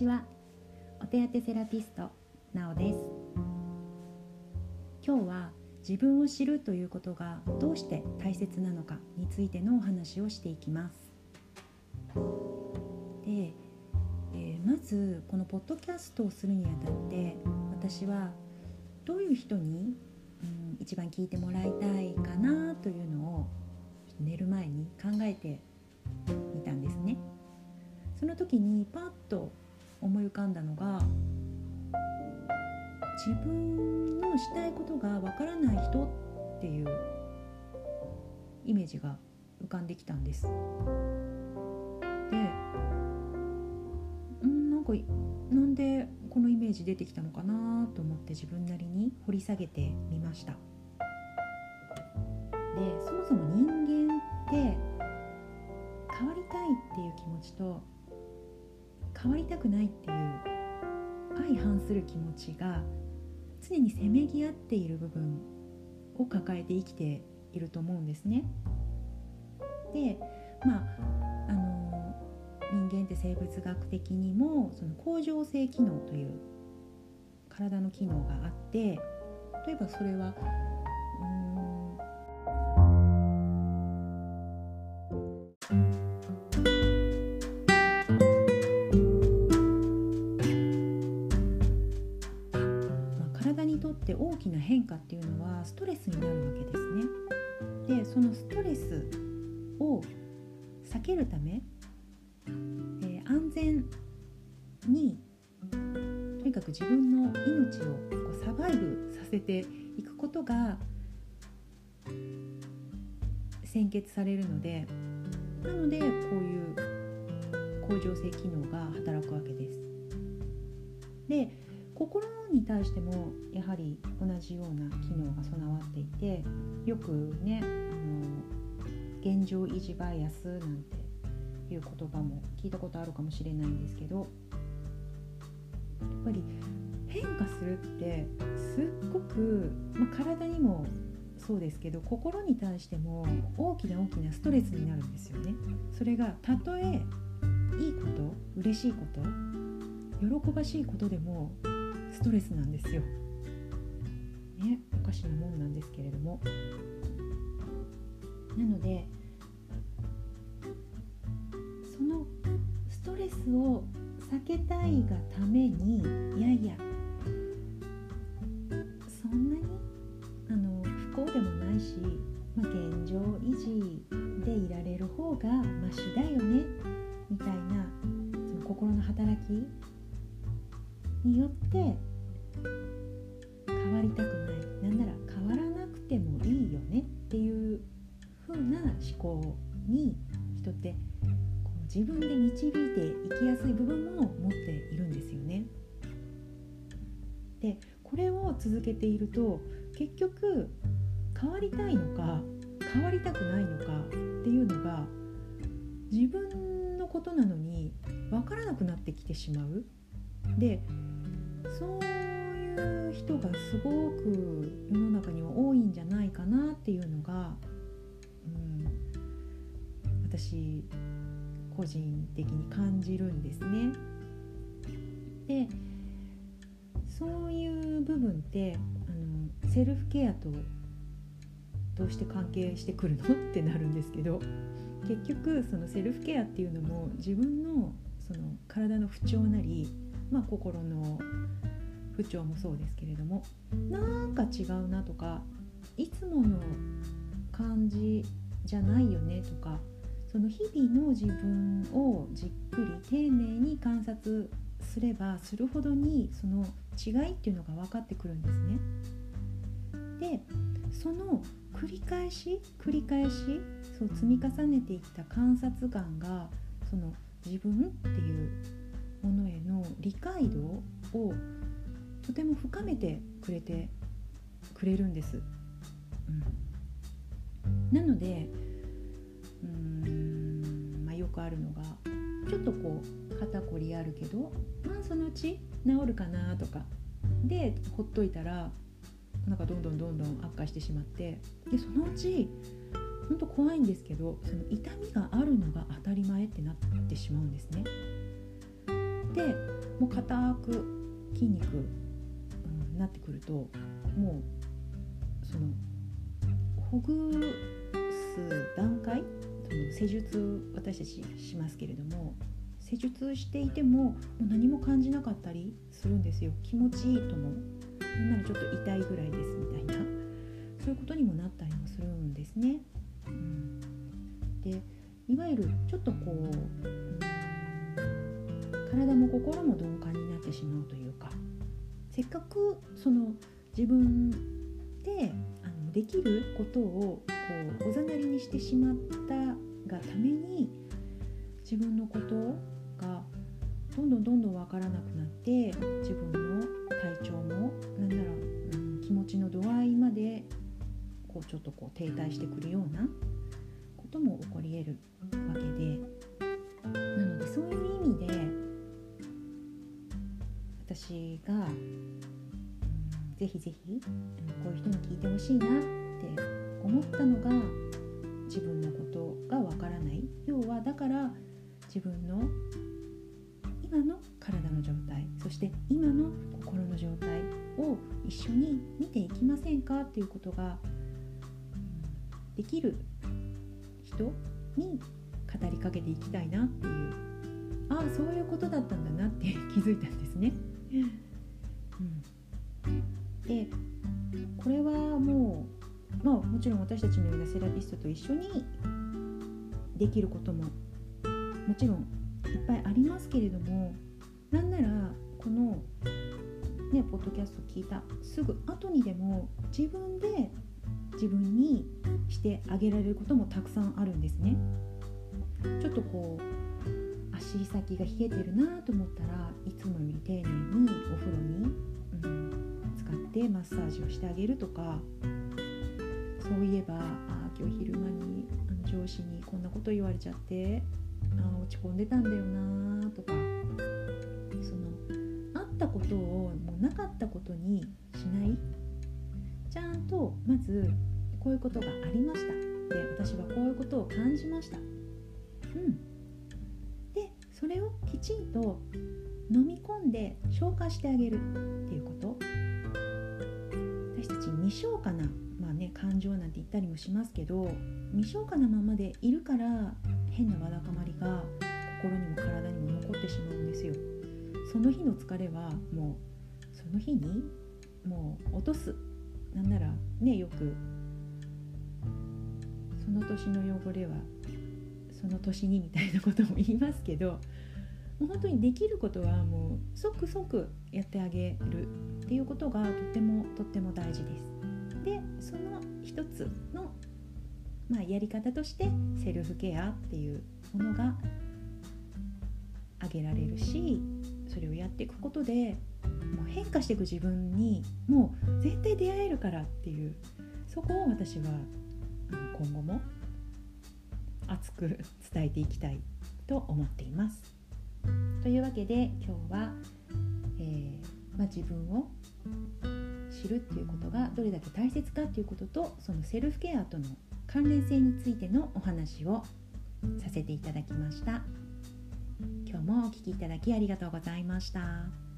ちは。お手当セラピストなおです。今日は自分を知るということがどうして大切なのかについてのお話をしていきます。で、えー、まずこのポッドキャストをするにあたって私はどういう人に、うん、一番聞いてもらいたいかなというのを寝る前に考えてみたんですね。その時にパッと思い浮かんだのが自分のしたいことがわからない人っていうイメージが浮かんできたんです。でうんなんかなんでこのイメージ出てきたのかなと思って自分なりに掘り下げてみました。でそもそも人間って変わりたいっていう気持ちと変わりたくないっていう相反する気持ちが常にせめぎ合っている部分を抱えて生きていると思うんですね。でまああの人間って生物学的にもその恒常性機能という体の機能があって例えばそれはきな変化っていうのはストレスになるわけですね。でそのストレスを避けるため、えー、安全にとにかく自分の命をこうサバイブさせていくことが先決されるのでなのでこういう恒常性機能が働くわけです。で心に対してもやはり同じような機能が備わっていてよくねあの現状維持バイアスなんていう言葉も聞いたことあるかもしれないんですけどやっぱり変化するってすっごく、まあ、体にもそうですけど心に対しても大きな大きなストレスになるんですよね。それがたとえいいこと嬉しいこと喜ばしいことでもストレスなんですよ。ねおかしなもんなんですけれども。なのでそのストレスを避けたいがためにいやいやそんなにあの不幸でもないし、まあ、現状維持でいられる方がマシだよねみたいなその心の働きによって変わりたくないなんなら変わらなくてもいいよねっていう風な思考に人ってこう自分で導いていきやすい部分も持っているんですよね。でこれを続けていると結局変わりたいのか変わりたくないのかっていうのが自分のことなのに分からなくなってきてしまう。でそういう人がすごく世の中には多いんじゃないかなっていうのが、うん、私個人的に感じるんですね。でそういう部分ってあのセルフケアとどうして関係してくるの？ってなるんですけど結局そのセルフケアっていうのも自分のその体の不調なりまあ、心の不調もそうですけれどもなんか違うなとかいつもの感じじゃないよねとかその日々の自分をじっくり丁寧に観察すればするほどにその違いっていうのが分かってくるんですね。でその繰り返し繰り返しそう積み重ねていった観察眼がその自分っていうものへの理解度をとても深めてくれてくれるんです。うん、なのでうーん、まあ、よくあるのがちょっとこう肩こりあるけどまあそのうち治るかなとかでほっといたらなんかどんどんどんどん悪化してしまってでそのうち本当怖いんですけどその痛みがあるのが当たり前ってなってしまうんですね。でもう硬く筋肉、うん、なってくるともうそのほぐす段階その施術私たちしますけれども施術していてももう何も感じなかったりするんですよ。気持ちいいとも。なんならちょっと痛いぐらいですみたいな。そういうことにもなったりもするんですね。うん、でいわゆるちょっとこう、うん、体も心も鈍感になってしまうというかせっかくその自分であのできることをこうおざなりにしてしまったがために自分のことがどんどんどんどん分からなくなって自分の体調もなんなら、うん、気持ちの度合いまでこうちょっとこう停滞してくるようなことも起こり得るわけでなのでそういう意味で私が、うん、ぜひぜひ、こういう人に聞いてほしいなって思ったのが自分のことがわからない要はだから自分の今の体の状態そして今の心の状態を一緒に見ていきませんかっていうことができる人に語りかけていきたいなっていうああそういうことだったんだなって気づいたんですね。でこれはもうまあもちろん私たちのようなセラピストと一緒にできることももちろんいっぱいありますけれどもなんならこのねポッドキャスト聞いたすぐ後にでも自分で自分にしてあげられることもたくさんあるんですね。ちょっとこう足先が冷えてるなと思ったらいつもより丁寧にお風呂に、うん、使ってマッサージをしてあげるとかそういえばあ今日昼間に上司にこんなこと言われちゃってあ落ち込んでたんだよなとかそのあったことをもうなかったことにしない。ちゃんとまずこういうことがありました。で私はこういうことを感じました。うん。それをきちんと飲み込んで消化してあげるっていうこと。私たち未消化な、まあね、感情なんて言ったりもしますけど未消化なままでいるから変なわだかまりが心にも体にも残ってしまうんですよ。その日の疲れはもうその日にもう落とす。なんならねよくその年の汚れはその年にみたいなことも言いますけどもう本当にできることはもう即即やってあげるっていうことがとってもとっても大事です。でその一つの、まあ、やり方としてセルフケアっていうものが挙げられるしそれをやっていくことでもう変化していく自分にもう絶対出会えるからっていうそこを私は今後も熱く伝えていきたいと思っています。というわけで今日は、えー、まあ、自分を知るっていうことがどれだけ大切かっていうこととそのセルフケアとの関連性についてのお話をさせていただきました。今日もお聴きいただきありがとうございました。